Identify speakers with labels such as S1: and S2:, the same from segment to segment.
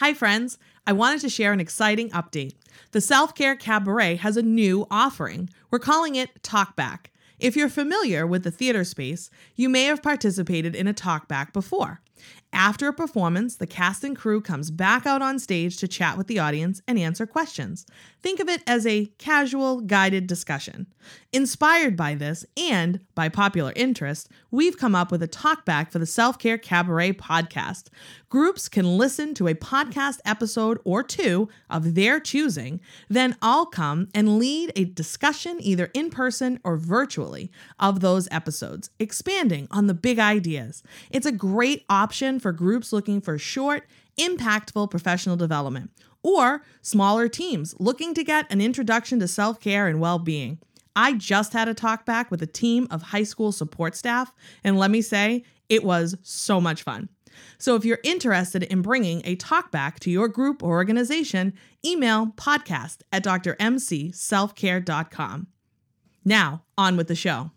S1: Hi, friends. I wanted to share an exciting update. The Self Care Cabaret has a new offering. We're calling it Talkback. If you're familiar with the theater space, you may have participated in a talkback before. After a performance, the cast and crew comes back out on stage to chat with the audience and answer questions. Think of it as a casual, guided discussion. Inspired by this and by popular interest, we've come up with a talkback for the Self Care Cabaret podcast. Groups can listen to a podcast episode or two of their choosing, then I'll come and lead a discussion either in person or virtually of those episodes, expanding on the big ideas. It's a great option for groups looking for short, impactful professional development or smaller teams looking to get an introduction to self care and well being. I just had a talk back with a team of high school support staff, and let me say, it was so much fun. So if you're interested in bringing a talk back to your group or organization, email podcast at drmcselfcare.com. Now, on with the show.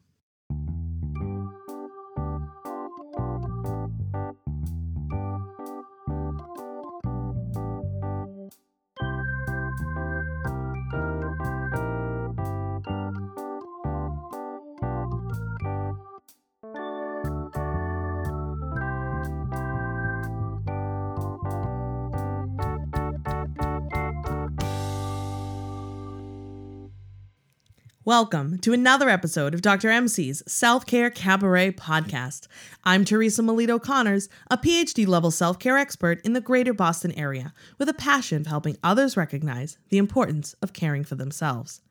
S1: Welcome to another episode of Dr. MC's Self Care Cabaret podcast. I'm Teresa Melito Connors, a PhD level self care expert in the greater Boston area with a passion for helping others recognize the importance of caring for themselves.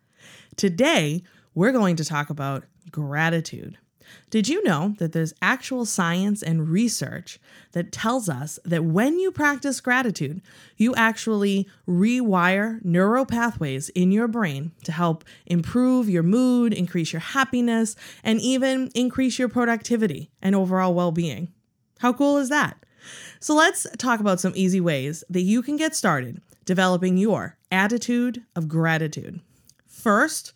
S1: Today, we're going to talk about gratitude. Did you know that there's actual science and research that tells us that when you practice gratitude, you actually rewire neural pathways in your brain to help improve your mood, increase your happiness, and even increase your productivity and overall well being? How cool is that? So let's talk about some easy ways that you can get started developing your attitude of gratitude. First,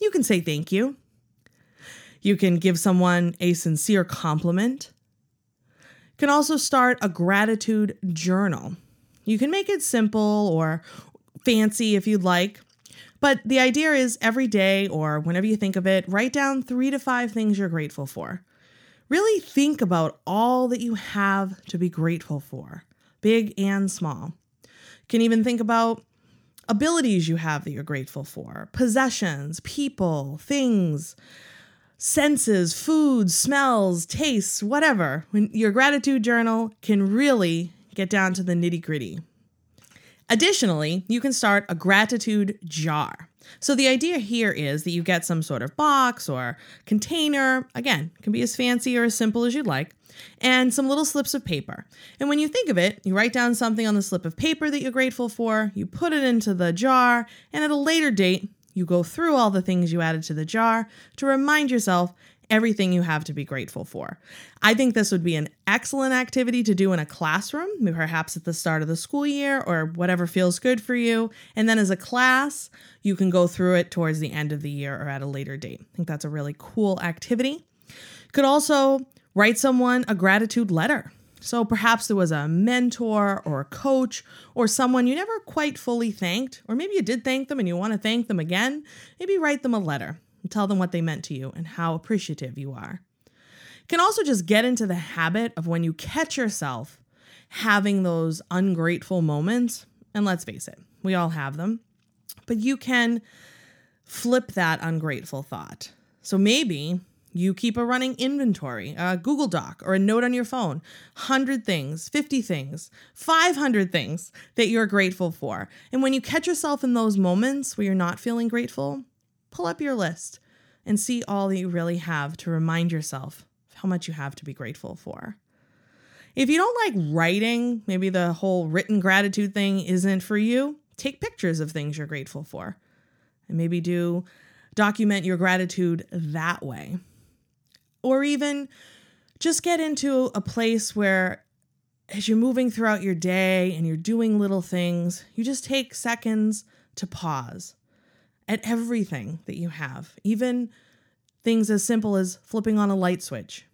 S1: you can say thank you. You can give someone a sincere compliment. You can also start a gratitude journal. You can make it simple or fancy if you'd like. But the idea is every day or whenever you think of it, write down three to five things you're grateful for. Really think about all that you have to be grateful for, big and small. You can even think about abilities you have that you're grateful for, possessions, people, things, senses, foods, smells, tastes, whatever. When your gratitude journal can really get down to the nitty gritty. Additionally, you can start a gratitude jar. So the idea here is that you get some sort of box or container, again, can be as fancy or as simple as you'd like, and some little slips of paper. And when you think of it, you write down something on the slip of paper that you're grateful for, you put it into the jar, and at a later date, you go through all the things you added to the jar to remind yourself everything you have to be grateful for. I think this would be an excellent activity to do in a classroom, perhaps at the start of the school year or whatever feels good for you. And then as a class, you can go through it towards the end of the year or at a later date. I think that's a really cool activity. Could also write someone a gratitude letter. So perhaps there was a mentor or a coach or someone you never quite fully thanked, or maybe you did thank them and you want to thank them again. Maybe write them a letter and tell them what they meant to you and how appreciative you are. You can also just get into the habit of when you catch yourself having those ungrateful moments, and let's face it, we all have them, but you can flip that ungrateful thought. So maybe you keep a running inventory, a Google Doc, or a note on your phone 100 things, 50 things, 500 things that you're grateful for. And when you catch yourself in those moments where you're not feeling grateful, pull up your list and see all that you really have to remind yourself how much you have to be grateful for. If you don't like writing, maybe the whole written gratitude thing isn't for you, take pictures of things you're grateful for and maybe do document your gratitude that way or even just get into a place where as you're moving throughout your day and you're doing little things, you just take seconds to pause at everything that you have, even things as simple as flipping on a light switch.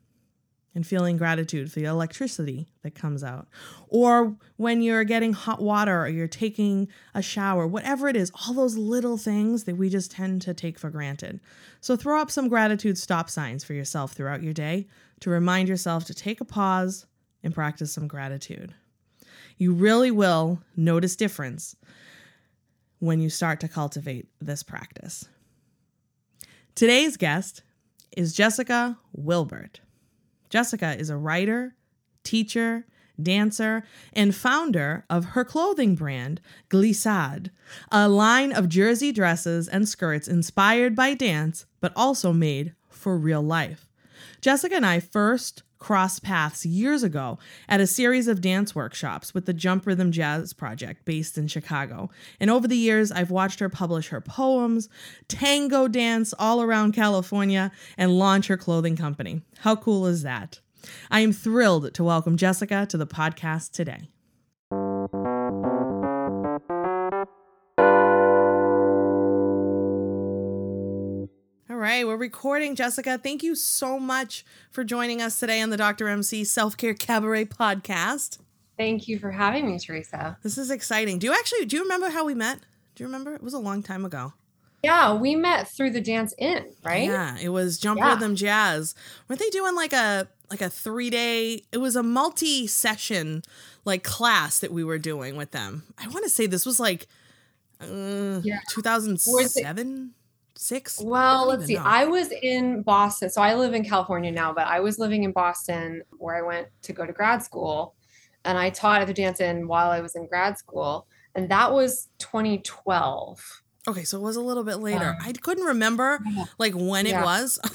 S1: And feeling gratitude for the electricity that comes out. Or when you're getting hot water or you're taking a shower, whatever it is, all those little things that we just tend to take for granted. So throw up some gratitude stop signs for yourself throughout your day to remind yourself to take a pause and practice some gratitude. You really will notice difference when you start to cultivate this practice. Today's guest is Jessica Wilbert. Jessica is a writer, teacher, dancer, and founder of her clothing brand, Glissade, a line of jersey dresses and skirts inspired by dance, but also made for real life. Jessica and I first crossed paths years ago at a series of dance workshops with the Jump Rhythm Jazz Project based in Chicago. And over the years, I've watched her publish her poems, tango dance all around California, and launch her clothing company. How cool is that? I am thrilled to welcome Jessica to the podcast today. Right, we're recording. Jessica, thank you so much for joining us today on the Dr. MC Self Care Cabaret podcast.
S2: Thank you for having me, Teresa.
S1: This is exciting. Do you actually do you remember how we met? Do you remember? It was a long time ago.
S2: Yeah, we met through the Dance Inn, right?
S1: Yeah, it was Jump yeah. Rhythm Jazz. Weren't they doing like a like a three day? It was a multi session like class that we were doing with them. I want to say this was like uh, yeah. 2007 six?
S2: Well, let's see. Know. I was in Boston. So I live in California now, but I was living in Boston where I went to go to grad school. And I taught at the Dance Inn while I was in grad school. And that was 2012.
S1: Okay, so it was a little bit later. I couldn't remember like when yeah. it was.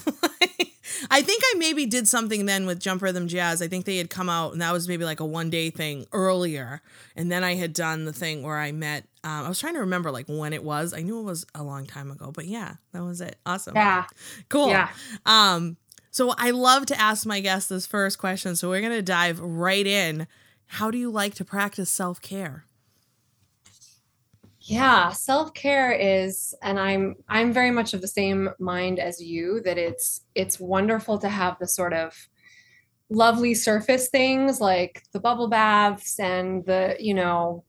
S1: I think I maybe did something then with Jump Rhythm Jazz. I think they had come out and that was maybe like a one day thing earlier. And then I had done the thing where I met um, I was trying to remember like when it was. I knew it was a long time ago, but yeah, that was it. Awesome.
S2: Yeah.
S1: Cool. Yeah. Um, so I love to ask my guests this first question. So we're gonna dive right in. How do you like to practice self care?
S2: Yeah, self-care is and I'm I'm very much of the same mind as you that it's it's wonderful to have the sort of lovely surface things like the bubble baths and the, you know,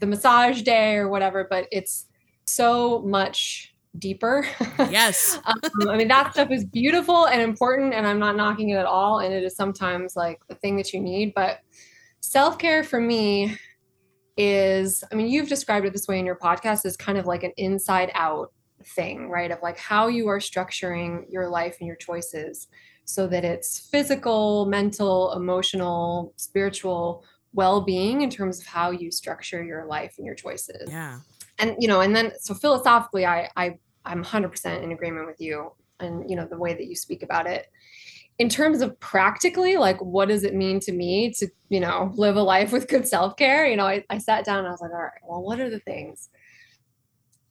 S2: the massage day or whatever, but it's so much deeper.
S1: Yes.
S2: um, I mean, that stuff is beautiful and important, and I'm not knocking it at all. And it is sometimes like the thing that you need. But self care for me is, I mean, you've described it this way in your podcast is kind of like an inside out thing, right? Of like how you are structuring your life and your choices so that it's physical, mental, emotional, spiritual well-being in terms of how you structure your life and your choices.
S1: Yeah.
S2: And you know, and then so philosophically I I I'm 100% in agreement with you and you know the way that you speak about it. In terms of practically like what does it mean to me to, you know, live a life with good self-care? You know, I, I sat down and I was like, all right, well, what are the things?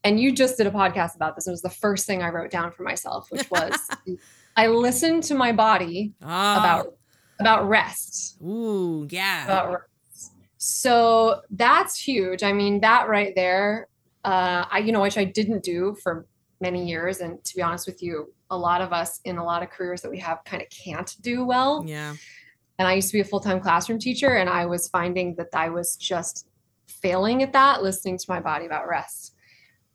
S2: And you just did a podcast about this. It was the first thing I wrote down for myself, which was I listened to my body oh. about about rest.
S1: Ooh, yeah.
S2: About so that's huge. I mean, that right there, uh, I, you know, which I didn't do for many years. And to be honest with you, a lot of us in a lot of careers that we have kind of can't do well.
S1: Yeah.
S2: And I used to be a full time classroom teacher, and I was finding that I was just failing at that, listening to my body about rest.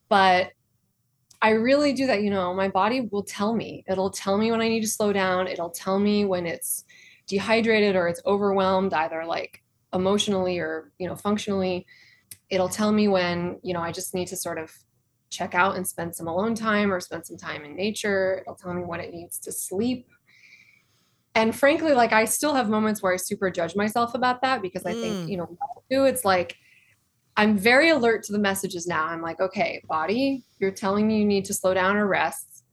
S2: But I really do that. You know, my body will tell me, it'll tell me when I need to slow down, it'll tell me when it's dehydrated or it's overwhelmed, either like emotionally or you know functionally it'll tell me when you know i just need to sort of check out and spend some alone time or spend some time in nature. It'll tell me when it needs to sleep. And frankly like i still have moments where i super judge myself about that because i mm. think you know do it's like i'm very alert to the messages now. I'm like okay body you're telling me you need to slow down or rest.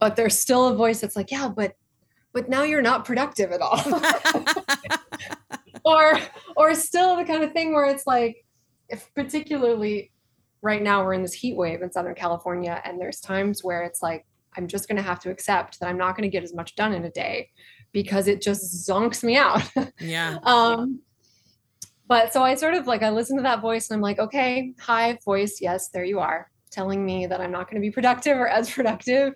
S2: But there's still a voice that's like yeah but but now you're not productive at all or or still the kind of thing where it's like if particularly right now we're in this heat wave in southern california and there's times where it's like i'm just going to have to accept that i'm not going to get as much done in a day because it just zonks me out.
S1: Yeah.
S2: Um but so i sort of like i listen to that voice and i'm like okay hi voice yes there you are telling me that i'm not going to be productive or as productive.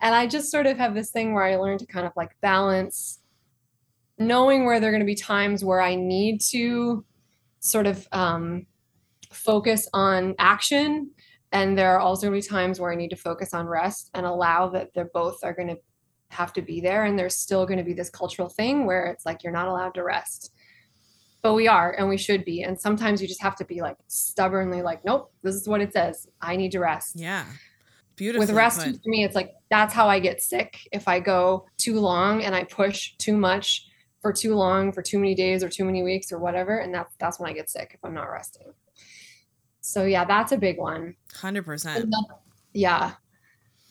S2: And i just sort of have this thing where i learn to kind of like balance knowing where there are going to be times where I need to sort of um, focus on action. And there are also going to be times where I need to focus on rest and allow that they're both are going to have to be there. And there's still going to be this cultural thing where it's like you're not allowed to rest. But we are and we should be. And sometimes you just have to be like stubbornly like, nope, this is what it says. I need to rest.
S1: Yeah. Beautiful.
S2: With rest put. for me, it's like that's how I get sick. If I go too long and I push too much for too long, for too many days or too many weeks or whatever, and that's that's when I get sick if I'm not resting. So yeah, that's a big one.
S1: Hundred percent.
S2: Yeah.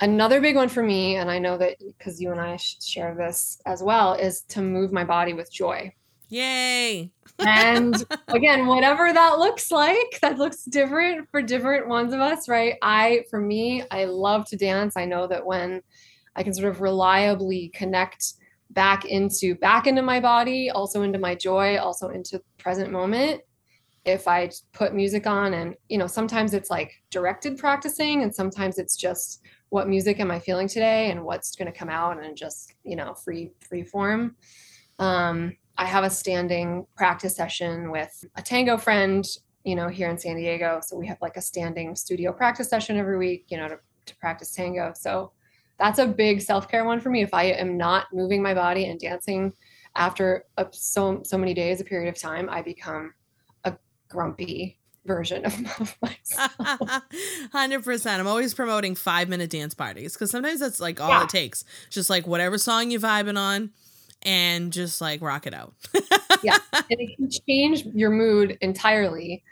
S2: Another big one for me, and I know that because you and I share this as well, is to move my body with joy.
S1: Yay.
S2: and again, whatever that looks like, that looks different for different ones of us, right? I, for me, I love to dance. I know that when I can sort of reliably connect back into back into my body, also into my joy, also into present moment. If I put music on and, you know, sometimes it's like directed practicing and sometimes it's just what music am I feeling today and what's going to come out and just, you know, free free form. Um, I have a standing practice session with a tango friend, you know, here in San Diego. So we have like a standing studio practice session every week, you know, to, to practice tango. So that's a big self-care one for me. If I am not moving my body and dancing after a, so so many days, a period of time, I become a grumpy version of myself.
S1: Hundred percent. I'm always promoting five minute dance parties because sometimes that's like all yeah. it takes. Just like whatever song you vibing on, and just like rock it out.
S2: yeah. And it can change your mood entirely.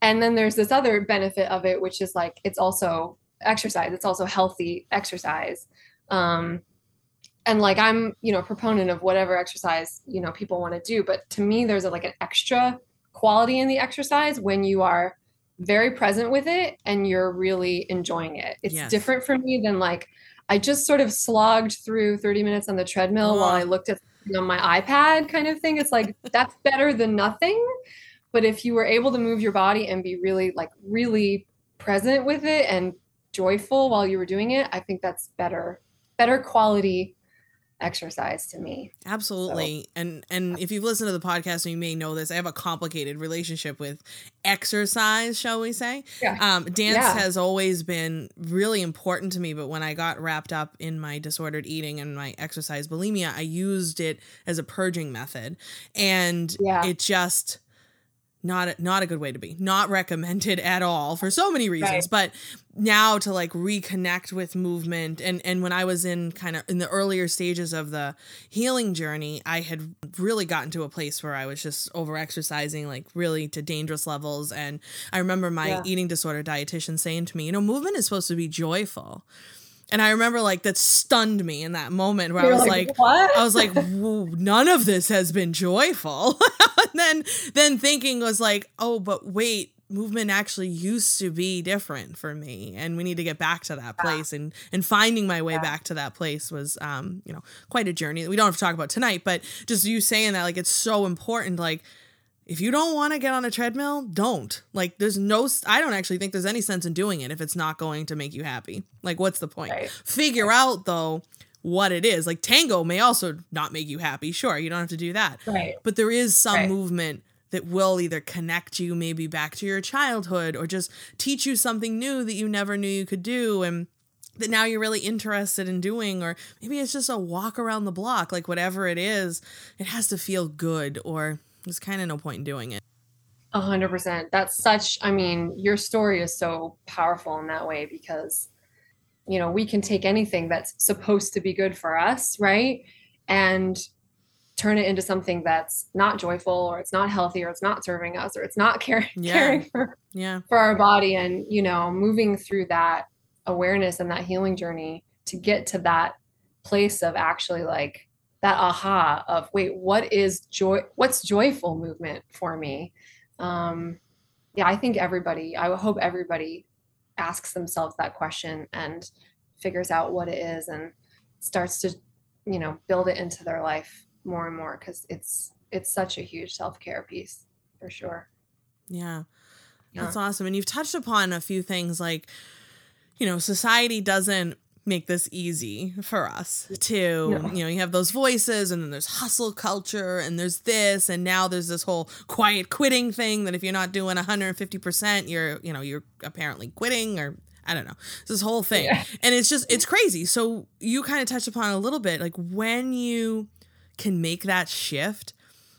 S2: And then there's this other benefit of it, which is like it's also exercise. It's also healthy exercise. Um, and like I'm, you know, a proponent of whatever exercise, you know, people want to do. But to me, there's a, like an extra quality in the exercise when you are very present with it and you're really enjoying it. It's yes. different for me than like I just sort of slogged through 30 minutes on the treadmill oh. while I looked at know, my iPad kind of thing. It's like that's better than nothing. But if you were able to move your body and be really like really present with it and joyful while you were doing it, I think that's better better quality exercise to me.
S1: Absolutely. So. And and if you've listened to the podcast, you may know this. I have a complicated relationship with exercise, shall we say? Yeah. Um, dance yeah. has always been really important to me, but when I got wrapped up in my disordered eating and my exercise bulimia, I used it as a purging method. And yeah. it just not a, not a good way to be not recommended at all for so many reasons right. but now to like reconnect with movement and and when i was in kind of in the earlier stages of the healing journey i had really gotten to a place where i was just over exercising like really to dangerous levels and i remember my yeah. eating disorder dietitian saying to me you know movement is supposed to be joyful and I remember like that stunned me in that moment where You're I was like, like what? I was like, none of this has been joyful. and then then thinking was like, oh, but wait, movement actually used to be different for me and we need to get back to that place and and finding my way yeah. back to that place was um you know quite a journey that we don't have to talk about tonight but just you saying that like it's so important like if you don't want to get on a treadmill, don't. Like, there's no, I don't actually think there's any sense in doing it if it's not going to make you happy. Like, what's the point? Right. Figure out, though, what it is. Like, tango may also not make you happy. Sure, you don't have to do that.
S2: Right.
S1: But there is some right. movement that will either connect you maybe back to your childhood or just teach you something new that you never knew you could do. And, that now you're really interested in doing, or maybe it's just a walk around the block, like whatever it is, it has to feel good or there's kind of no point in doing it.
S2: A hundred percent. That's such, I mean, your story is so powerful in that way because, you know, we can take anything that's supposed to be good for us, right? And turn it into something that's not joyful or it's not healthy or it's not serving us or it's not caring, yeah. caring for,
S1: yeah.
S2: for our body. And, you know, moving through that awareness and that healing journey to get to that place of actually like that aha of wait what is joy what's joyful movement for me? Um yeah i think everybody i hope everybody asks themselves that question and figures out what it is and starts to you know build it into their life more and more because it's it's such a huge self-care piece for sure.
S1: Yeah. yeah. That's awesome and you've touched upon a few things like you know society doesn't make this easy for us to
S2: No.
S1: you know you have those voices and then there's hustle culture and there's this and now there's this whole quiet quitting thing that if you're not doing 150% you're you know you're apparently quitting or I don't know. It's this whole thing.
S2: Yeah.
S1: And it's just it's crazy. So you kind of touched upon a little bit like when you can make that shift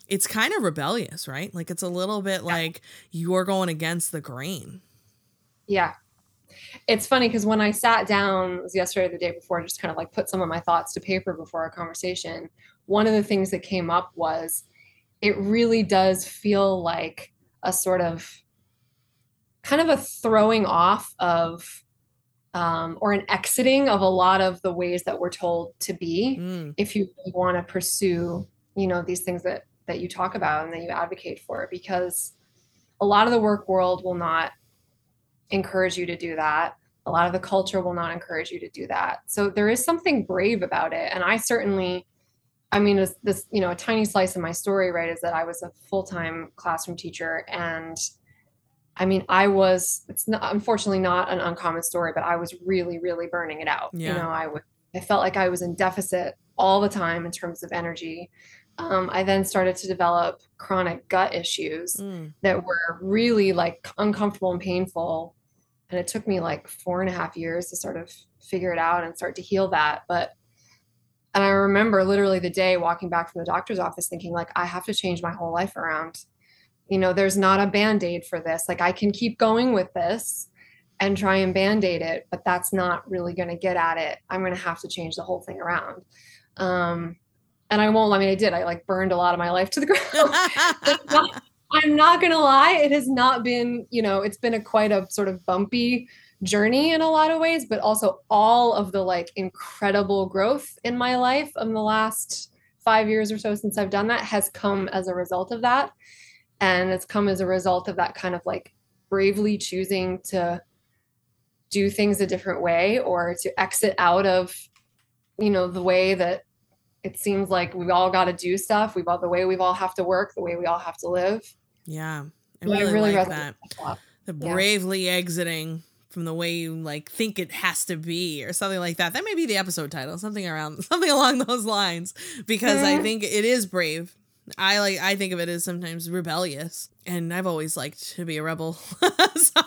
S1: it's kind of rebellious, right? Like it's a little bit like you're going against the grain.
S2: Yeah. It's funny because when I sat down, was yesterday or the day before, just kind of like put some of my thoughts to paper before our conversation. One of the things that came up was it really does feel like a sort of kind of a throwing off of um, or an exiting of a lot of the ways that we're told to be
S1: Mm,
S2: if you want to pursue you know these things that that you talk about and that you advocate for because a lot of the work world will not encourage you to do that. A lot of the culture will not encourage you to do that. So there is something brave about it. And i certainly i mean this, this you know a tiny slice of my story right is that i was a full-time classroom teacher. And i mean i was it's not unfortunately not an uncommon story but i was really really burning it out.
S1: Yeah.
S2: you know i would i felt like i was in deficit all the time in terms of energy um, i then started to develop chronic gut issues
S1: mm,
S2: that were really like uncomfortable and painful. And it took me like four and a half years to sort of figure it out and start to heal that. But, and I remember literally the day walking back from the doctor's office thinking, like, I have to change my whole life around. You know, there's not a band aid for this. Like, I can keep going with this and try and band aid it, but that's not really going to get at it. I'm going to have to change the whole thing around. Um, and I won't, I mean, I did, I like burned a lot of my life to the ground. I'm not gonna lie, it has not been, you know, it's been a quite a sort of bumpy journey in a lot of ways, but also all of the like incredible growth in my life in the last five years or so since I've done that has come as a result of that. And it's come as a result of that kind of like bravely choosing to do things a different way or to exit out of, you know, the way that it seems like we've all got to do stuff. We've all the way we've all have to work, the way we all have to live.
S1: yeah. I
S2: Yeah,
S1: really, like that.
S2: that.
S1: The
S2: Yeah.
S1: bravely exiting from the way you like think it has to be or something like that. That may be the episode title, something around something along those lines because I
S2: Mhm.
S1: think it is brave. I like I think of it as sometimes rebellious and I've always liked to be a rebel. so,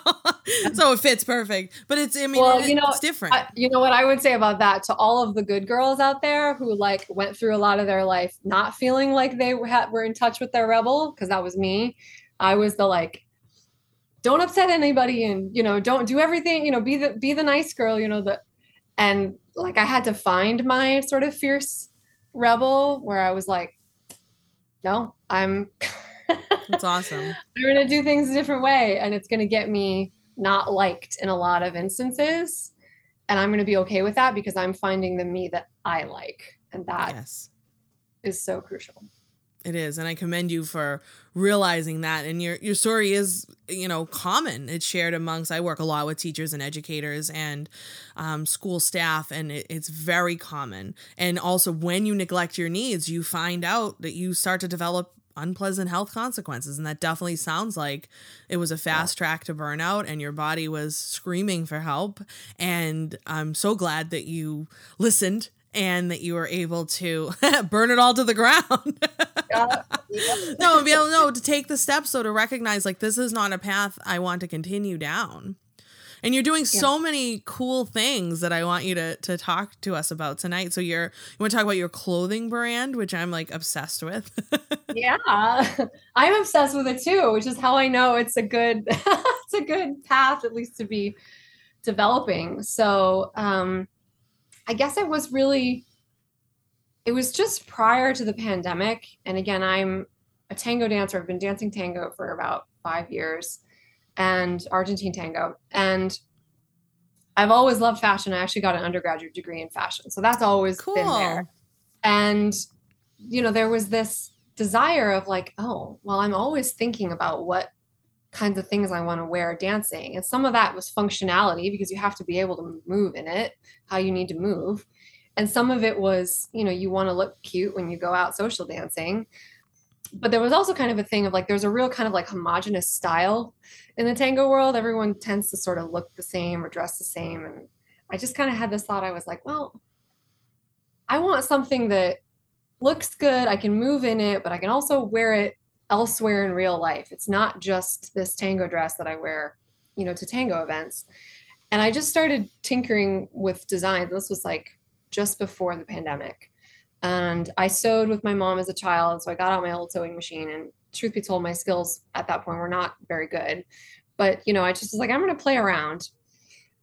S1: so it fits perfect. But it's I mean
S2: Well,
S1: it-
S2: you know,
S1: it's different.
S2: I, you know what I would say about that to all of the good girls out there who like went through a lot of their life not feeling like they were, in touch with their rebel because that was me. I was the like don't upset anybody and you know don't do everything you know be the be the nice girl you know the and like I had to find my sort of fierce rebel where I was like no I'm
S1: it's awesome.
S2: I'm going to do things a different way and it's going to get me not liked in a lot of instances. And I'm going to be okay with that because I'm finding the me that I like. And that
S1: yes.
S2: is so crucial.
S1: It is, and I commend you for realizing that. And your your story is, you know, common. It's shared amongst. I work a lot with teachers and educators and um, school staff, and it, it's very common. And also, when you neglect your needs, you find out that you start to develop unpleasant health consequences, and that definitely sounds like it was a fast track to burnout, and your body was screaming for help. And I'm so glad that you listened and that you were able to burn it all to the ground.
S2: Yeah.
S1: no, be able no to take the steps so to recognize like this is not a path I want to continue down. And you're doing so many cool things that I want you to to talk to us about tonight. So you're you want to talk about your clothing brand, which I'm like obsessed with.
S2: yeah. I'm obsessed with it too, which is how I know it's a good it's a good path at least to be developing. So, um I guess it was really it was just prior to the pandemic and again I'm a tango dancer. I've been dancing tango for about 5 years and Argentine tango and I've always loved fashion. I actually got an undergraduate degree in fashion. So that's always been there
S1: cool.
S2: and you know there was this desire of like oh well i'm always thinking about what kinds of things i want to wear dancing and some of that was functionality because you have to be able to move in it how you need to move and some of it was you know you want to look cute when you go out social dancing but there was also kind of a thing of like there's a real kind of like homogenous style in the tango world everyone tends to sort of look the same or dress the same and I just kind of had this thought. I was like, well, I want something that looks good. I can move in it, but I can also wear it elsewhere in real life. It's not just this tango dress that I wear, you know, to tango events. And I just started tinkering with designs. This was like just before the pandemic. And I sewed with my mom as a child. So I got out my old sewing machine. And truth be told, my skills at that point were not very good. But, you know, I just was like, I'm going to play around.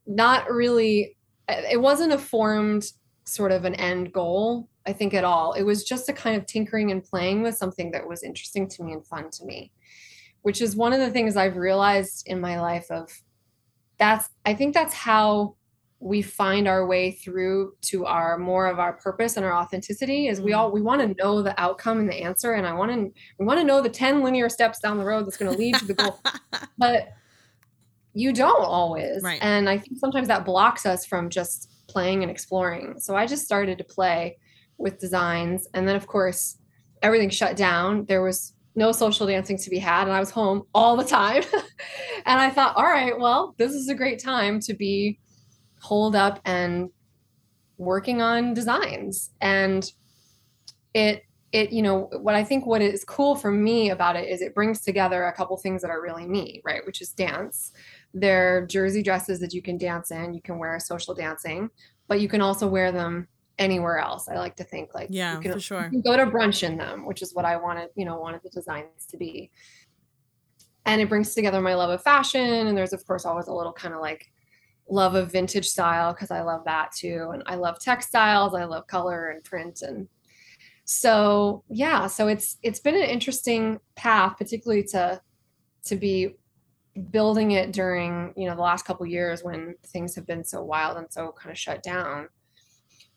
S2: Not really, it wasn't a formed sort of an end goal, I think, at all. It was just a kind of tinkering and playing with something that was interesting to me and fun to me, which is one of the things I've realized in my life of that's, I think that's how we find our way through to our more of our purpose and our authenticity is we all mm. we want to know the outcome and the answer and i want to we want to know the 10 linear steps down the road that's going to lead to the goal but you don't always
S1: Right.
S2: and i think sometimes that blocks us from just playing and exploring so i just started to play with designs. And then of course everything shut down. There was no social dancing to be had and i was home all the time. And i thought all right well this is a great time to be holed up and working on designs. And it it you know what i think what is cool for me about it is it brings together a couple things that are really me right which is dance. They're jersey dresses that you can dance in. You can wear social dancing but you can also wear them anywhere else i like to think like
S1: Yeah,
S2: you can,
S1: for sure.
S2: you can go to brunch in them which is what i wanted you know wanted the designs to be and it brings together my love of fashion and there's of course always a little kind of like love of vintage style because I love that too. And I love textiles, I love color and print and so yeah, so it's it's been an interesting path, particularly to to be building it during, you know, the last couple years when things have been so wild and so kind of shut down.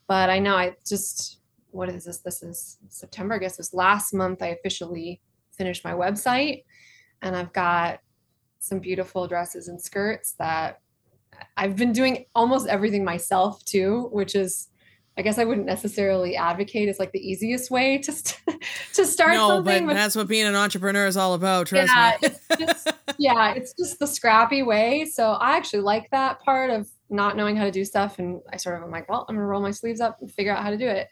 S2: But I know I just what is this? This is September, I guess it was last month I officially finished my website and I've got some beautiful dresses and skirts that I've been doing almost everything myself too, which is I guess I wouldn't necessarily advocate it's like the easiest way to st- to start
S1: no,
S2: something.
S1: but that's what being an entrepreneur is all about. Trust
S2: Yeah,
S1: me.
S2: it's just- yeah, it's just the scrappy way. So I actually like that part of not knowing how to do stuff, and I sort of am like, well, I'm gonna roll my sleeves up and figure out how to do it.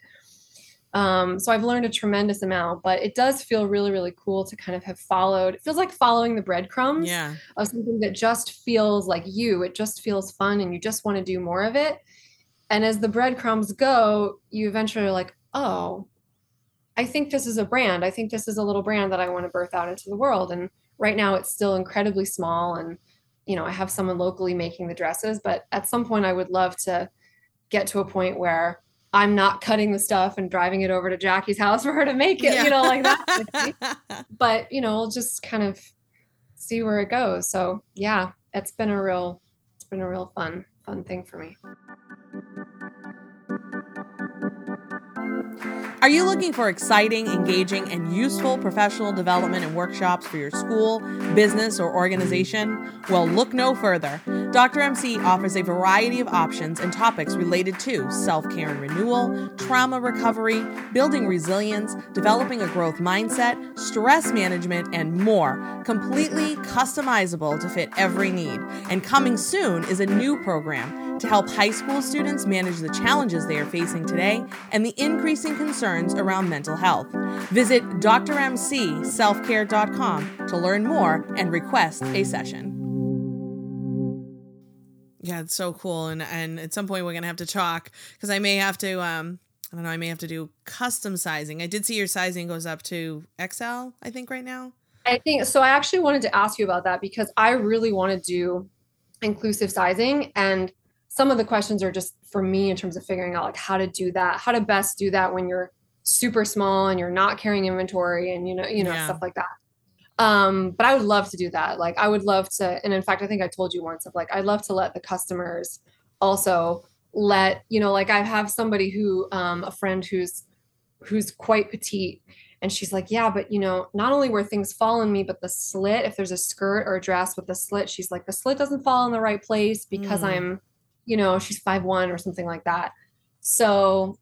S2: Um, so I've learned a tremendous amount, but it does feel really, really cool to kind of have followed. It feels like following the breadcrumbs
S1: yeah.
S2: of something that just feels like you. It just feels fun and you just want to do more of it. And as the breadcrumbs go, you eventually are like, oh, I think this is a brand. I think this is a little brand that I want to birth out into the world. And right now it's still incredibly small. And, you know, I have someone locally making the dresses, but at some point I would love to get to a point where I'm not cutting the stuff and driving it over to Jackie's house for her to make it, you know, like that but you know, we'll just kind of see where it goes. So yeah, it's been a real, it's been a real fun, fun thing for me.
S1: Are you looking for exciting, engaging, and useful professional development and workshops for your school, business, or organization? Well, look no further. Dr. MC offers a variety of options and topics related to self care and renewal, trauma recovery, building resilience, developing a growth mindset, stress management, and more, completely customizable to fit every need. And coming soon is a new program to help high school students manage the challenges they are facing today and the increasing concerns around mental health. Visit drmcselfcare.com to learn more and request a session. Yeah, it's so cool, and and at some point we're gonna have to talk because I may have to. Um, I don't know. I may have to do custom sizing. I did see your sizing goes up to XL. I think right now.
S2: I think so. I actually wanted to ask you about that because I really want to do inclusive sizing and some of the questions are just for me in terms of figuring out like how to do that, how to best do that when you're super small and you're not carrying inventory and you know, you know,
S1: Yeah.
S2: stuff like that. Um, but I would love to do that. Like I would love to, and in fact, I think I told you once of like I'd love to let the customers also let, you know, like I have somebody who um a friend who's who's quite petite and she's like, yeah, but you know, not only where things fall on me, but the slit, if there's a skirt or a dress with the slit, she's like, the slit doesn't fall in the right place because
S1: Mm.
S2: I'm, you know, she's five one or something like that. So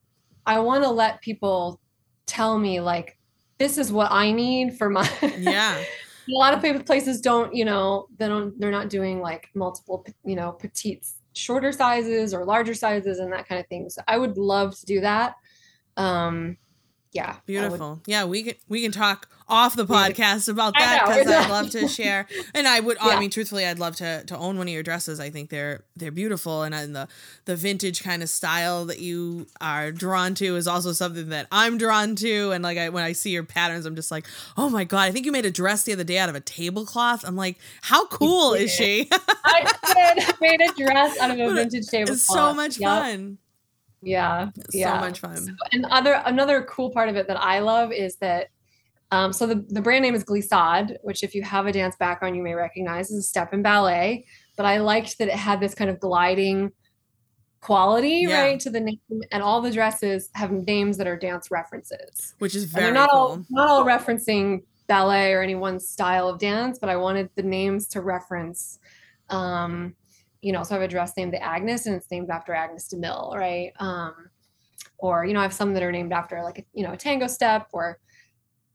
S2: I want to let people tell me like, this is what I need for my
S1: Yeah.
S2: a lot of places don't, you know, they don't they're not doing like multiple, you know, petite shorter sizes or larger sizes and that kind of thing. So I would love to do that. Um, yeah
S1: beautiful. Yeah we can we can talk off the podcast about that because i'd love to share. And i would yeah. i mean truthfully i'd love to to own one of your dresses. I think they're they're beautiful. And, and the the vintage kind of style that you are drawn to is also something that i'm drawn to. And like I, when i see your patterns i'm just like oh my god i think you made a dress the other day out of a tablecloth. I'm like how cool is she?
S2: I did. Made a dress out of a vintage tablecloth
S1: it's so much yep. fun
S2: yeah.
S1: yeah. So much fun. So,
S2: and other another cool part of it that I love is that um, so the, the brand name is Glissade, which if you have a dance background, you may recognize as a step in ballet. But I liked that it had this kind of gliding quality, yeah. right, to the name, and all the dresses have names that are dance references,
S1: which is very
S2: and they're not
S1: cool.
S2: all not all referencing ballet or any one style of dance, but I wanted the names to reference um, you know, so I have a dress named the Agnes and it's named after Agnes de Mille, right? Um, or, you know, I have some that are named after like, you know, a tango step or,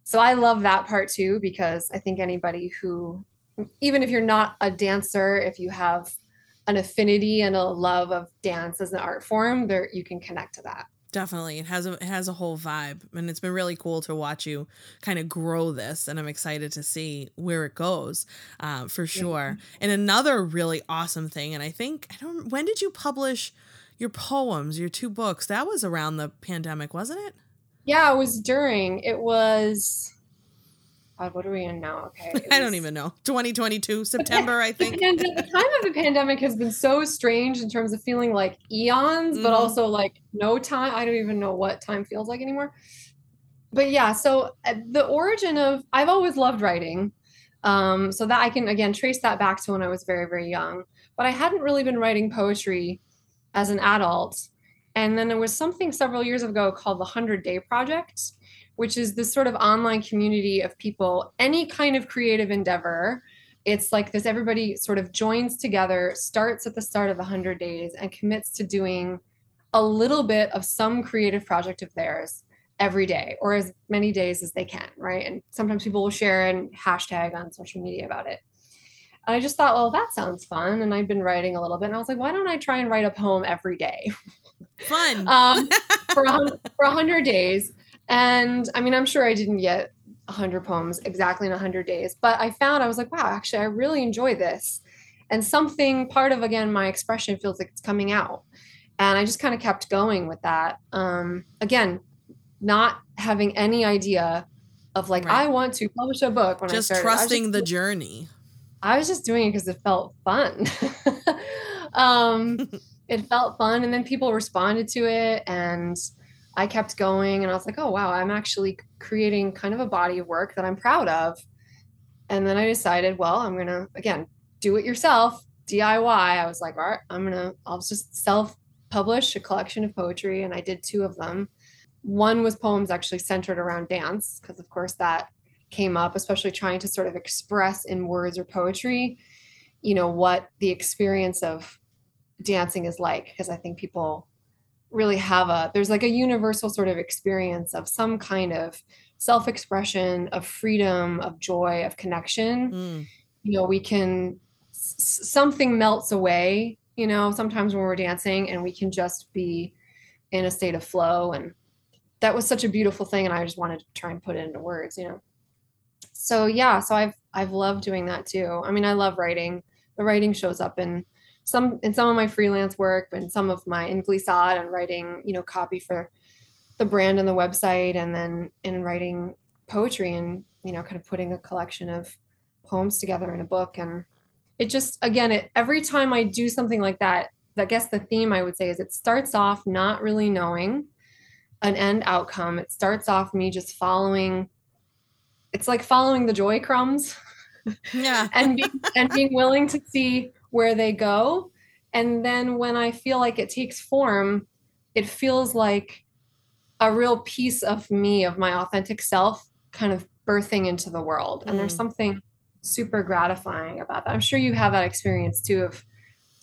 S2: so I love that part too, because I think anybody who, even if you're not a dancer, if you have an affinity and a love of dance as an art form, there you can connect to that.
S1: Definitely. It has a it has a whole vibe and it's been really cool to watch you kind of grow this and I'm excited to see where it goes uh, for sure. Yeah. And another really awesome thing and I think I don't when did you publish your poems, your two books? That was around the pandemic, wasn't it?
S2: Yeah, it was during. It was God, what are we in now? Okay.
S1: I don't even know. 2022, September, I think.
S2: And the time of the pandemic has been so strange in terms of feeling like eons, mm-hmm. but also like no time. I don't even know what time feels like anymore. But yeah, so uh, the origin of, I've always loved writing. Um, so that I can, again, trace that back to when I was very, very young. But I hadn't really been writing poetry as an adult. And then there was something several years ago called the 100 Day Project which is this sort of online community of people, any kind of creative endeavor. It's like this everybody sort of joins together, starts at the start of 100 days, and commits to doing a little bit of some creative project of theirs every day or as many days as they can, right? And sometimes people will share and hashtag on social media about it. And I just thought, well, that sounds fun. And I've been writing a little bit, and I was like, why don't I try and write a poem every day?
S1: Fun.
S2: um, for, a, for 100 days. And I mean, I'm sure I didn't get 100 poems exactly in 100 days, but I found I was like, wow, actually, I really enjoy this. And something part of, again, my expression feels like it's coming out. And I just kind of kept going with that. Um, again, not having any idea of like, right. I want to publish a book when
S1: just
S2: I started.
S1: trusting just, trusting the journey.
S2: I was just doing it because it felt fun. um, it felt fun. And then people responded to it. And I kept going and I was like, oh, wow, I'm actually creating kind of a body of work that I'm proud of. And then I decided, well, I'm going to, again, do it yourself, DIY. I was like, all right, I'm going to, I'll just self publish a collection of poetry. And I did two of them. One was poems actually centered around dance, because of course that came up, especially trying to sort of express in words or poetry, you know, what the experience of dancing is like. Because I think people really have a there's like a universal sort of experience of some kind of self-expression of freedom of joy of connection. Mm. you know we can s- something melts away you know sometimes when we're dancing and we can just be in a state of flow. And that was such a beautiful thing and i just wanted to try and put it into words you know. So yeah so i've i've loved doing that too. I mean i love writing. The writing shows up in some in some of my freelance work and some of my in Glissade and writing, you know, copy for the brand and the website and then in writing poetry and, you know, kind of putting a collection of poems together in a book. And it just again, it every time I do something like that, I guess the theme I would say is it starts off not really knowing an end outcome. It starts off me just following it's like following the joy crumbs.
S1: Yeah.
S2: and be, and being willing to see where they go. And then when I feel like it takes form, it feels like a real piece of me, of my authentic self, kind of birthing into the world. And mm. there's something super gratifying about that. I'm sure you have that experience too of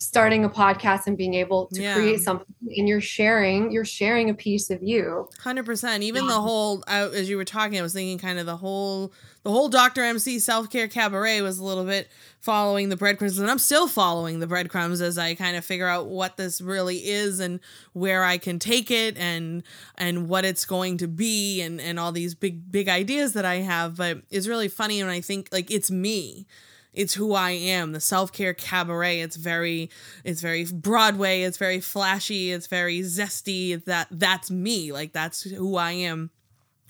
S2: starting a podcast and being able to
S1: Yeah.
S2: create something and you're sharing you're sharing a piece of you
S1: Hundred percent. Even
S2: Yeah.
S1: the whole, I, as you were talking, I was thinking kind of the whole, the whole Doctor MC self care cabaret was a little bit following the breadcrumbs, and I'm still following the breadcrumbs as I kind of figure out what this really is and where I can take it and and what it's going to be and and all these big big ideas that I have. But it's really funny when I think like it's me it's who I am. The self-care cabaret. It's very it's very Broadway, it's very flashy, it's very zesty. That that's me. Like that's who I am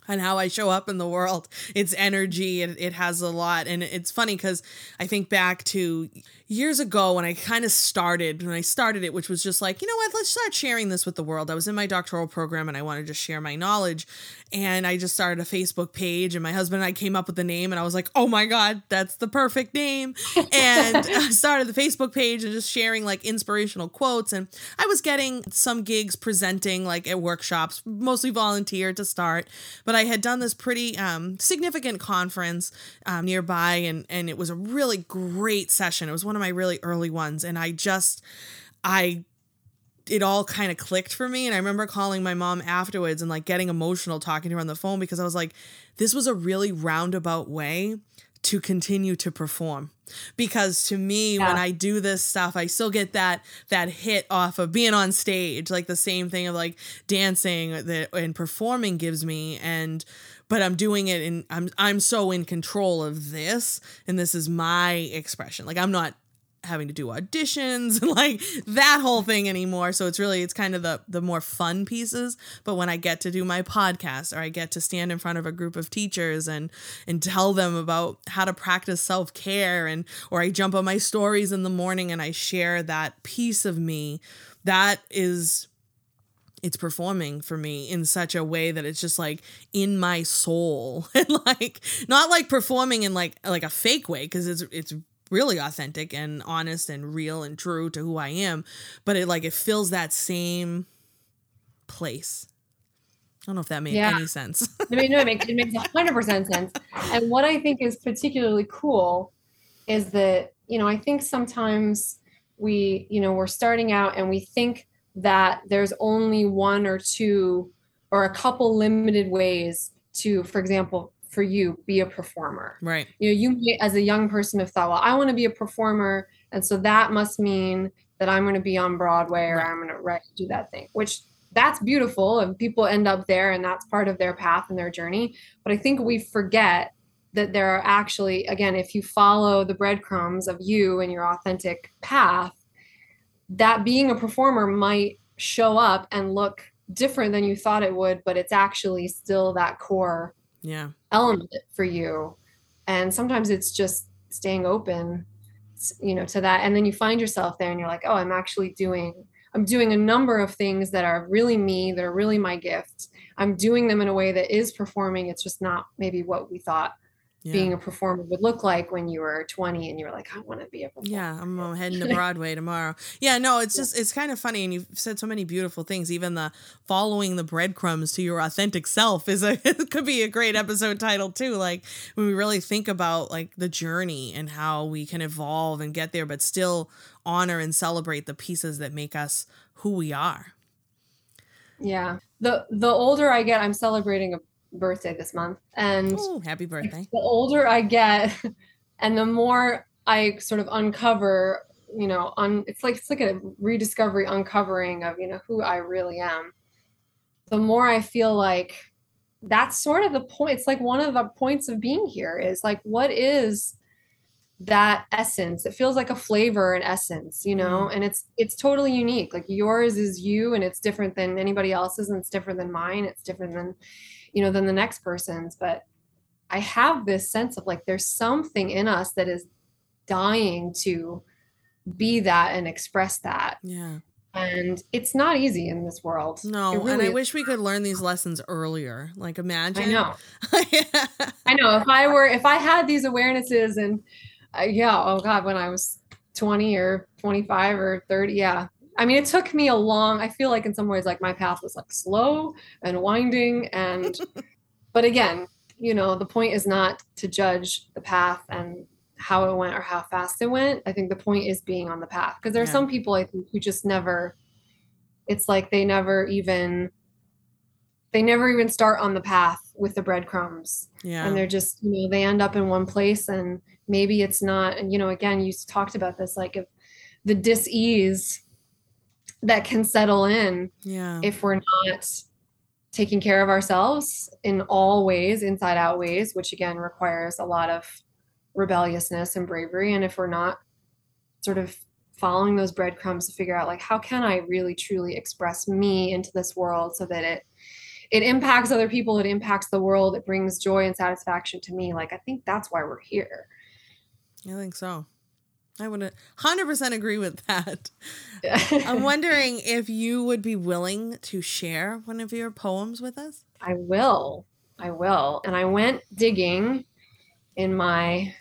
S1: and how I show up in the world. It's energy. It, it has a lot. And it's funny because I think back to years ago when I kind of started, when I started it, which was just like, you know what, let's start sharing this with the world. I was in my doctoral program and I wanted to share my knowledge. And I just started a Facebook page, and my husband and I came up with the name, and I was like, oh my God, that's the perfect name. And I started the Facebook page and just sharing like inspirational quotes. And I was getting some gigs presenting like at workshops, mostly volunteer to start. But I had done this pretty um, significant conference um, nearby, and, and it was a really great session. It was one of my really early ones. And I just, I it all kind of clicked for me. And I remember calling my mom afterwards and like getting emotional talking to her on the phone because I was like, this was a really roundabout way to continue to perform. Because to me, when I do this stuff, I still get that that hit off of being on stage, like the same thing of like dancing that and performing gives me. And but I'm doing it and I'm I'm so in control of this, and this is my expression. Like I'm not having to do auditions and like that whole thing anymore. So it's really it's kind of the the more fun pieces. But when i get to do my podcast or i get to stand in front of a group of teachers and and tell them about how to practice self-care and or i jump on my stories in the morning and i share that piece of me that is it's performing for me in such a way that it's just like in my soul. And like not like performing in like like a fake way because it's it's really authentic and honest and real and true to who I am but it like it fills that same place I don't know if that made
S2: Yeah.
S1: any sense
S2: I mean, no, it makes it makes hundred percent sense. And what I think is particularly cool is that you know I think sometimes we you know we're starting out and we think that there's only one or two or a couple limited ways to, for example, for you be a performer.
S1: right
S2: You know, you may- as a young person have thought, well, I want to be a performer, and so that must mean that I'm going to be on Broadway or
S1: Right.
S2: I'm going to right, do that thing, which that's beautiful and people end up there and that's part of their path and their journey but i think we forget that there are actually again if you follow the breadcrumbs of you and your authentic path that being a performer might show up and look different than you thought it would but it's actually still that core
S1: yeah
S2: element for you. And sometimes it's just staying open you know to that. And then you find yourself there and you're like oh i'm actually doing i'm doing a number of things that are really me that are really my gift. I'm doing them in a way that is performing. It's just not maybe what we thought
S1: yeah
S2: being a performer would look like when you were 20 and you were like i want to be a performer
S1: Yeah, I'm heading to Broadway tomorrow. Yeah, no, it's just it's kind of funny, and you've said so many beautiful things. Even the following the breadcrumbs to your authentic self is a it could be a great episode title too. Like when we really think about like the journey and how we can evolve and get there, but still honor and celebrate the pieces that make us who we are.
S2: yeah the the older i get i'm celebrating a birthday this month and
S1: Oh, happy birthday!
S2: the older I get and the more I sort of uncover, you know, on it's like it's like a rediscovery uncovering of, you know, who I really am. The more I feel like that's sort of the point. It's like one of the points of being here is like what is that essence? It feels like a flavor and essence, you know, mm. and it's it's totally unique. Like yours is you and it's different than anybody else's and it's different than mine. It's different than you know than the next person's, but I have this sense of like there's something in us that is dying to be that and express that.
S1: Yeah,
S2: And it's not easy in this world.
S1: no,
S2: It
S1: and I
S2: is.
S1: wish we could learn these lessons earlier. Like imagine.
S2: I know.
S1: yeah.
S2: I know. If I were, if I had these awarenesses and uh, yeah, oh God, when I was 20 or 25 or 30, yeah. I mean, it took me a long, I feel like in some ways, like my path was like slow and winding. And, but again, you know, the point is not to judge the path and how it went or how fast it went. I think the point is being on the path because there are
S1: Yeah.
S2: some people I think who just never it's like they never even they never even start on the path with the breadcrumbs
S1: Yeah.
S2: and they're just you know they end up in one place and maybe it's not and you know again you talked about this like if the dis-ease that can settle in
S1: yeah.
S2: if we're not taking care of ourselves in all ways inside out ways which again requires a lot of rebelliousness and bravery and if we're not sort of following those breadcrumbs to figure out like how can i really truly express me into this world so that it it impacts other people it impacts the world it brings joy and satisfaction to me like i think that's why we're here
S1: I think so. I would 100% agree with that. I'm wondering if you would be willing to share one of your poems with us.
S2: I will. I will. And I went digging in my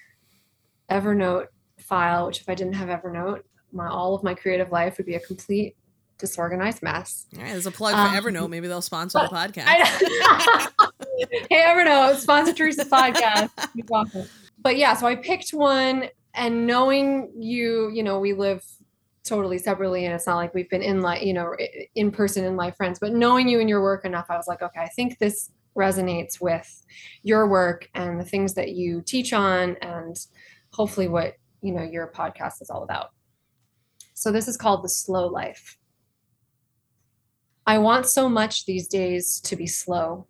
S2: Evernote file, which if I didn't have Evernote, my all of my creative life would be a complete disorganized mess.
S1: All right, there's a plug
S2: Um,
S1: for Evernote. Maybe they'll sponsor the podcast.
S2: I, hey Evernote, sponsor Teresa's podcast. You're welcome. But yeah, so I picked one and knowing you, you know, we live totally separately and it's not like we've been in like, you know, in person in life friends, but knowing you and your work enough, I was like, okay, I think this resonates with your work and the things that you teach on and hopefully what, you know, your podcast is all about. So this is called The Slow Life. I want so much these days to be slow.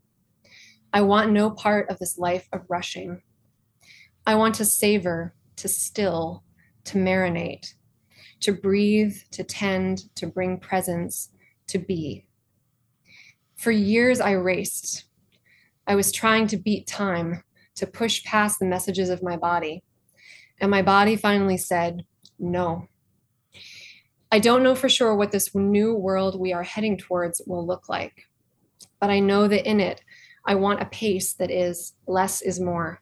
S2: I want no part of this life of rushing. I want to savor, to still, to marinate, to breathe, to tend, to bring presence, to be. For years, I raced. I was trying to beat time, to push past the messages of my body. And my body finally said, no. I don't know for sure what this new world we are heading towards will look like, but I know that in it, I want a pace that is less is more,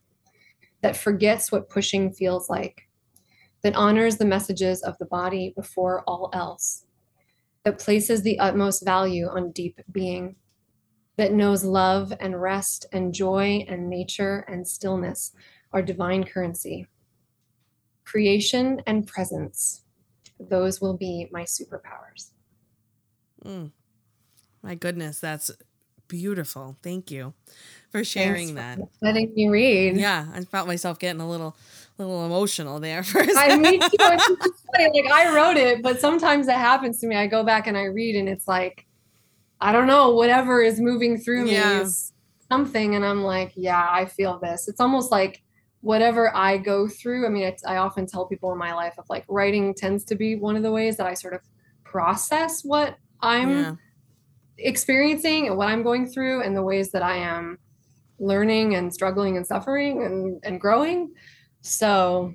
S2: that forgets what pushing feels like, that honors the messages of the body before all else, that places the utmost value on deep being, that knows love and rest and joy and nature and stillness are divine currency. Creation and presence, those will be my superpowers.
S1: Mm. My goodness, that's beautiful. Thank you for sharing
S2: Thanks
S1: that.
S2: for Letting me read.
S1: Yeah, I felt myself getting a little little emotional there for
S2: I
S1: second.
S2: me too. It's funny. Like I wrote it, but sometimes it happens to me. I go back and I read, and it's like, I don't know, whatever is moving through me
S1: Yeah.
S2: is something, and I'm like, yeah, I feel this. It's almost like whatever I go through. I mean, it's, I often tell people in my life of like writing tends to be one of the ways that I sort of process what I'm
S1: yeah.
S2: experiencing and what I'm going through, and the ways that I am learning and struggling and suffering and and growing. So,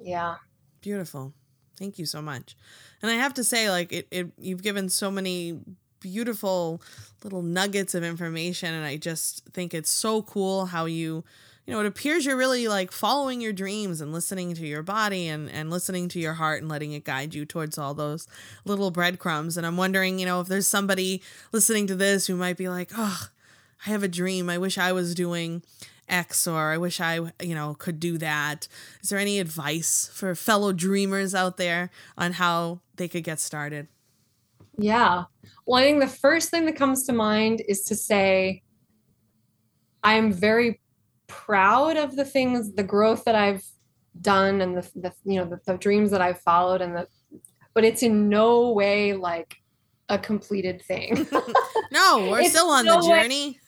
S2: yeah.
S1: Beautiful. Thank you so much. And I have to say, like, it, it you've given so many beautiful little nuggets of information, and I just think it's so cool how you, you know, it appears you're really like following your dreams and listening to your body and and listening to your heart and letting it guide you towards all those little breadcrumbs. And I'm wondering, you know, if there's somebody listening to this who might be like, oh, I have a dream. I wish I was doing X or I wish I, you know, could do that. Is there any advice for fellow dreamers out there on how they could get started?
S2: Yeah. Well, I think the first thing that comes to mind is to say, I am very proud of the things, the growth that I've done and the, the you know, the, the dreams that I've followed and the, but it's in no way like a completed thing.
S1: No, we're still on the journey.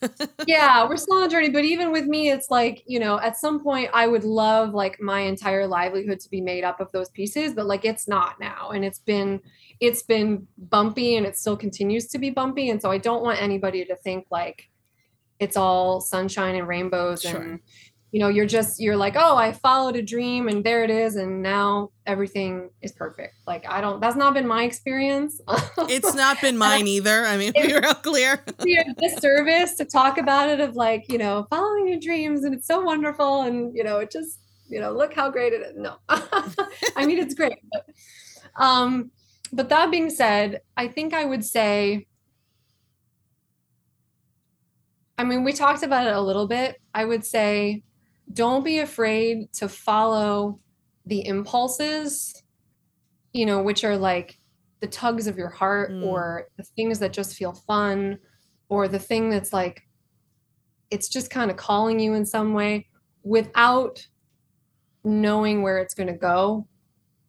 S2: yeah, we're still on a journey, but even with me, it's like, you know, at some point I would love like my entire livelihood to be made up of those pieces, but like it's not now. And it's been it's been bumpy and it still continues to be bumpy. And so I don't want anybody to think like it's all sunshine and rainbows
S1: Sure.
S2: and you know, you're just you're like, oh, I followed a dream and there it is, and now everything is perfect. Like I don't that's not been my experience.
S1: It's not been mine either. I mean, we were all clear.
S2: be a disservice to talk about it of like you know following your dreams and it's so wonderful and you know it just you know look how great it is no i mean it's great but um but that being said i think i would say i mean we talked about it a little bit i would say don't be afraid to follow the impulses, you know, which are like the tugs of your heart mm. or the things that just feel fun or the thing that's like it's just kind of calling you in some way without knowing where it's going to go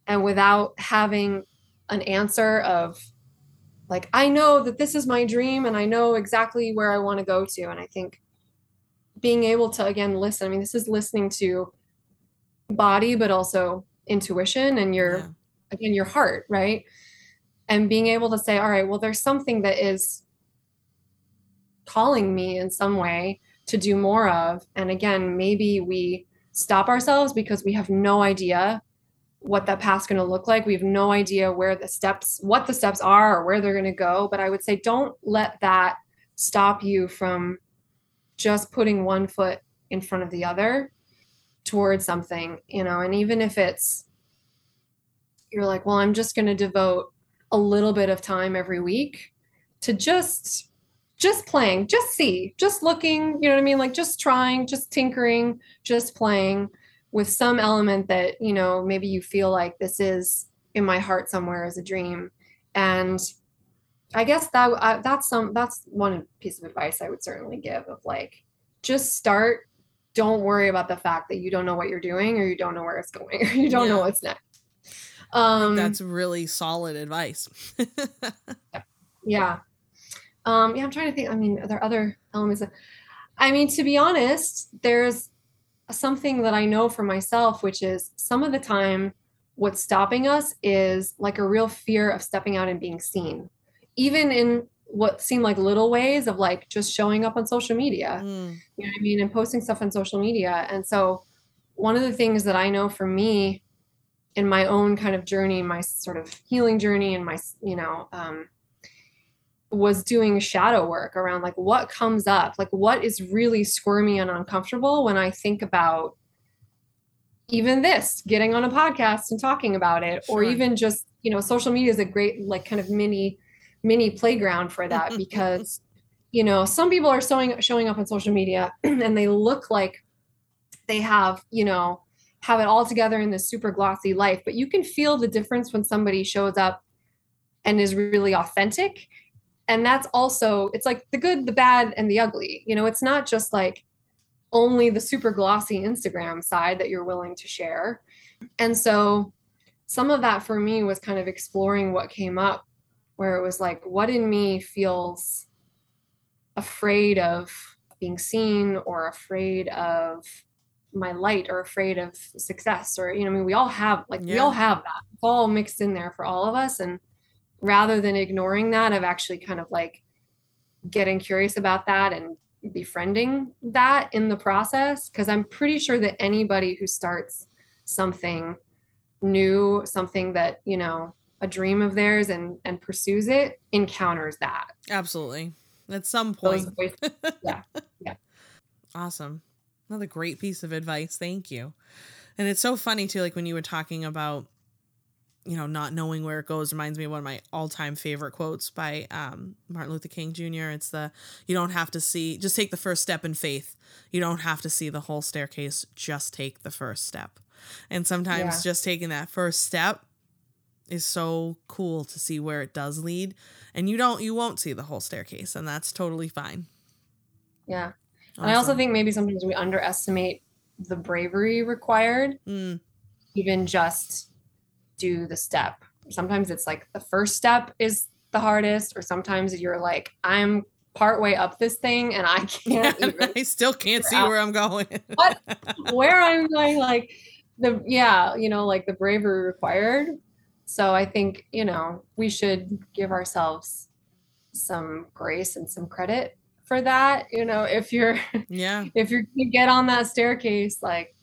S2: and without having an answer of like i know that this is my dream and i know exactly where i want to go to and i think being able to again listen i mean this is listening to body but also intuition and your yeah. again your heart right and being able to say all right well there's something that is calling me in some way to do more of and again maybe we stop ourselves because we have no idea what that path's going to look like. We have no idea where the steps, what the steps are, or where they're going to go. But I would say don't let that stop you from just putting one foot in front of the other towards something, you know, and even if it's, you're like, well, I'm just going to devote a little bit of time every week to just just playing just see just looking you know what i mean? Like just trying just tinkering just playing with some element that you know maybe you feel like this is in my heart somewhere as a dream. And i guess that uh, that's some that's one piece of advice i would certainly give of like just start. Don't worry about the fact that you don't know what you're doing or you don't know where it's going or you don't yeah. know what's next.
S1: Um that's really solid advice.
S2: Yeah. Um yeah i'm trying to think i mean are there other elements of, i mean to be honest there's something that I know for myself, which is some of the time what's stopping us is like a real fear of stepping out and being seen, even in what seem like little ways of like just showing up on social media, mm. you know what I mean, and posting stuff on social media. And so, one of the things that I know for me in my own kind of journey, my sort of healing journey, and my, you know, um, was doing shadow work around like what comes up, like what is really squirmy and uncomfortable when I think about even this, getting on a podcast and talking about it, sure. or even just, you know, social media is a great, like, kind of mini, mini playground for that because, you know, some people are showing showing up on social media and they look like they have, you know, have it all together in this super glossy life, but you can feel the difference when somebody shows up and is really authentic. And that's also it's like the good the bad and the ugly. You know it's not just like only the super glossy instagram side that you're willing to share. And so some of that for me was kind of exploring what came up where it was like what in me feels afraid of being seen or afraid of my light or afraid of success or you know i mean we all have like yeah. we all have that. It's all mixed in there for all of us. And rather than ignoring that i've actually kind of like getting curious about that and befriending that in the process. Because i'm pretty sure that anybody who starts something new something that you know a dream of theirs and and pursues it encounters that.
S1: Absolutely. At some point. yeah yeah. Awesome. Another great piece of advice. Thank you. And it's so funny too like when you were talking about you know, not knowing where it goes reminds me of one of my all-time favorite quotes by um, Martin Luther King Jr. It's the you don't have to see just take the first step in faith. You don't have to see the whole staircase, just take the first step. And sometimes yeah. just taking that first step is so cool to see where it does lead and you don't you won't see the whole staircase and that's totally fine.
S2: Yeah. Awesome. And I also think maybe sometimes we underestimate the bravery required. Mm. Even just do the step. Sometimes it's like the first step is the hardest, or sometimes you're like, I'm partway up this thing and I can't yeah, even
S1: I still can't see out. where I'm going.
S2: what where I'm going, like the yeah, you know, like the bravery required. So I think, you know, we should give ourselves some grace and some credit for that. You know, if you're
S1: yeah,
S2: if you're you get on that staircase, like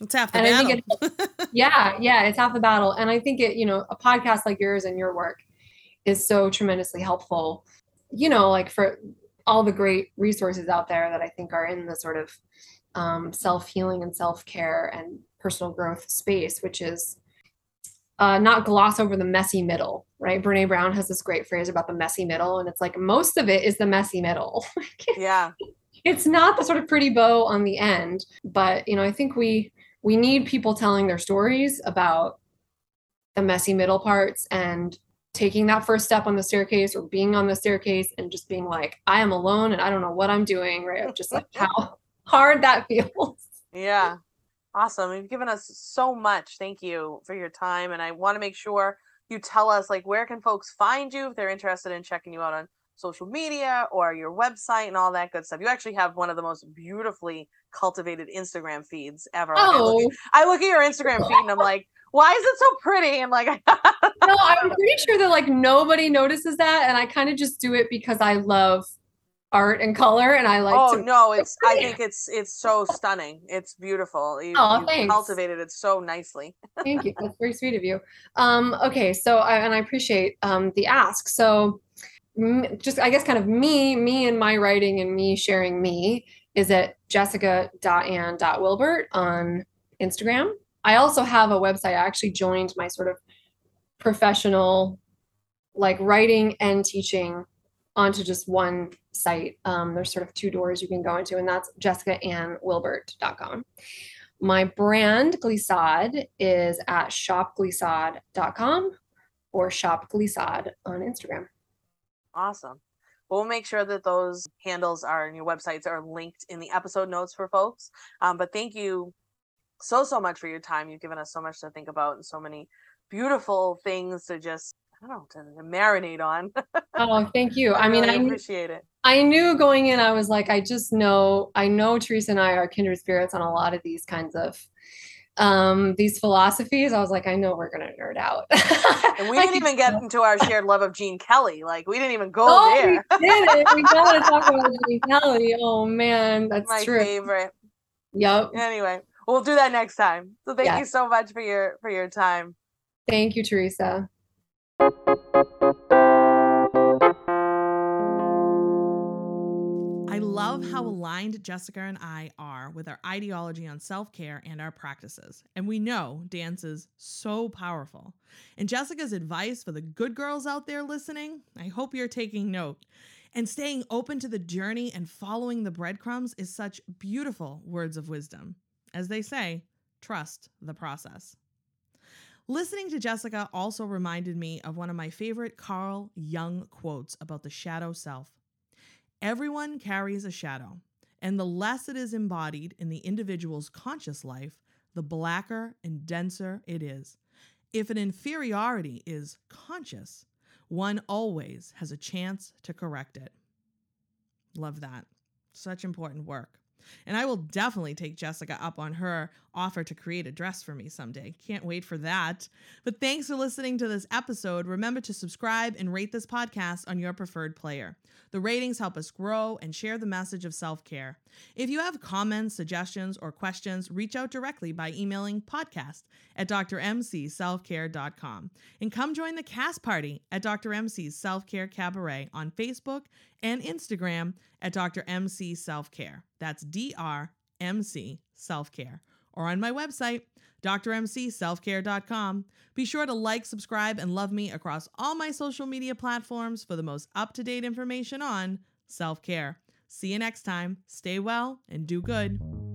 S1: it's half the and
S2: battle. It, yeah, yeah, it's half the battle. And I think it, you know, a podcast like yours and your work is so tremendously helpful. You know, like for all the great resources out there that I think are in the sort of um, self healing and self care and personal growth space, which is uh, not gloss over the messy middle, right? Brene Brown has this great phrase about the messy middle, and it's like most of it is the messy middle.
S1: yeah.
S2: it's not the sort of pretty bow on the end, but you know, I think we we need people telling their stories about the messy middle parts and taking that first step on the staircase or being on the staircase and just being like, I am alone and I don't know what I'm doing, right? Just like how hard that feels.
S3: Yeah. Awesome. You've given us so much. Thank you for your time. And I want to make sure you tell us like where can folks find you if they're interested in checking you out on social media or your website and all that good stuff. You actually have one of the most beautifully cultivated Instagram feeds ever. Oh. I, look at, oh. I look at your Instagram feed and I'm like, why is it so pretty? And like,
S2: no, I'm pretty sure that like nobody notices that. And I kind of just do it because I love art and color and I like
S3: Oh to- no, it's I think it's it's so stunning. It's beautiful. You,
S2: oh, you thanks.
S3: cultivated it so nicely.
S2: Thank you. That's very sweet of you. Um okay, so I and I appreciate um the ask. So just I guess kind of me, me and my writing and me sharing me is at jessica.ann.wilbert on Instagram. I also have a website. I actually joined my sort of professional like writing and teaching onto just one site. Um, there's sort of two doors you can go into, and that's jessicaannwilbert.com. My brand, Glissade, is at shopglissade.com or shopglissade on Instagram.
S3: Awesome. We'll make sure that those handles are and your websites are linked in the episode notes for folks. Um, but thank you so so much for your time. You've given us so much to think about and so many beautiful things to just I don't know to marinate on.
S2: oh, thank you. I, I mean,
S3: I appreciate it.
S2: I knew going in, I was like, I just know, I know Teresa and I are kindred spirits on a lot of these kinds of um these philosophies i was like i know we're gonna nerd out
S3: and we didn't even get into our shared love of gene kelly like we didn't even go oh, there
S2: we did it we gotta talk about gene kelly oh man that's
S3: my
S2: true.
S3: favorite
S2: yep
S3: anyway we'll do that next time. So thank you so much for your for your time.
S2: Thank you, Teresa.
S1: I love how aligned Jessica and I are with our ideology on self care and our practices. And we know dance is so powerful. And Jessica's advice for the good girls out there listening, I hope you're taking note. And staying open to the journey and following the breadcrumbs is such beautiful words of wisdom. As they say, trust the process. Listening to Jessica also reminded me of one of my favorite Carl Jung quotes about the shadow self. Everyone carries a shadow, and the less it is embodied in the individual's conscious life, the blacker and denser it is. If an inferiority is conscious, one always has a chance to correct it. Love that. Such important work. And I will definitely take Jessica up on her offer to create a dress for me someday. Can't wait for that. But thanks for listening to this episode. Remember to subscribe and rate this podcast on your preferred player. The ratings help us grow and share the message of self care. If you have comments, suggestions, or questions, reach out directly by emailing podcast at drmcselfcare.com. And come join the cast party at Dr. MC's Self Care Cabaret on Facebook and Instagram at Dr. MC Self Care. That's D R M C Self Care or on my website, drmcselfcare.com. Be sure to like, subscribe, and love me across all my social media platforms for the most up to date information on self care. See you next time. Stay well and do good.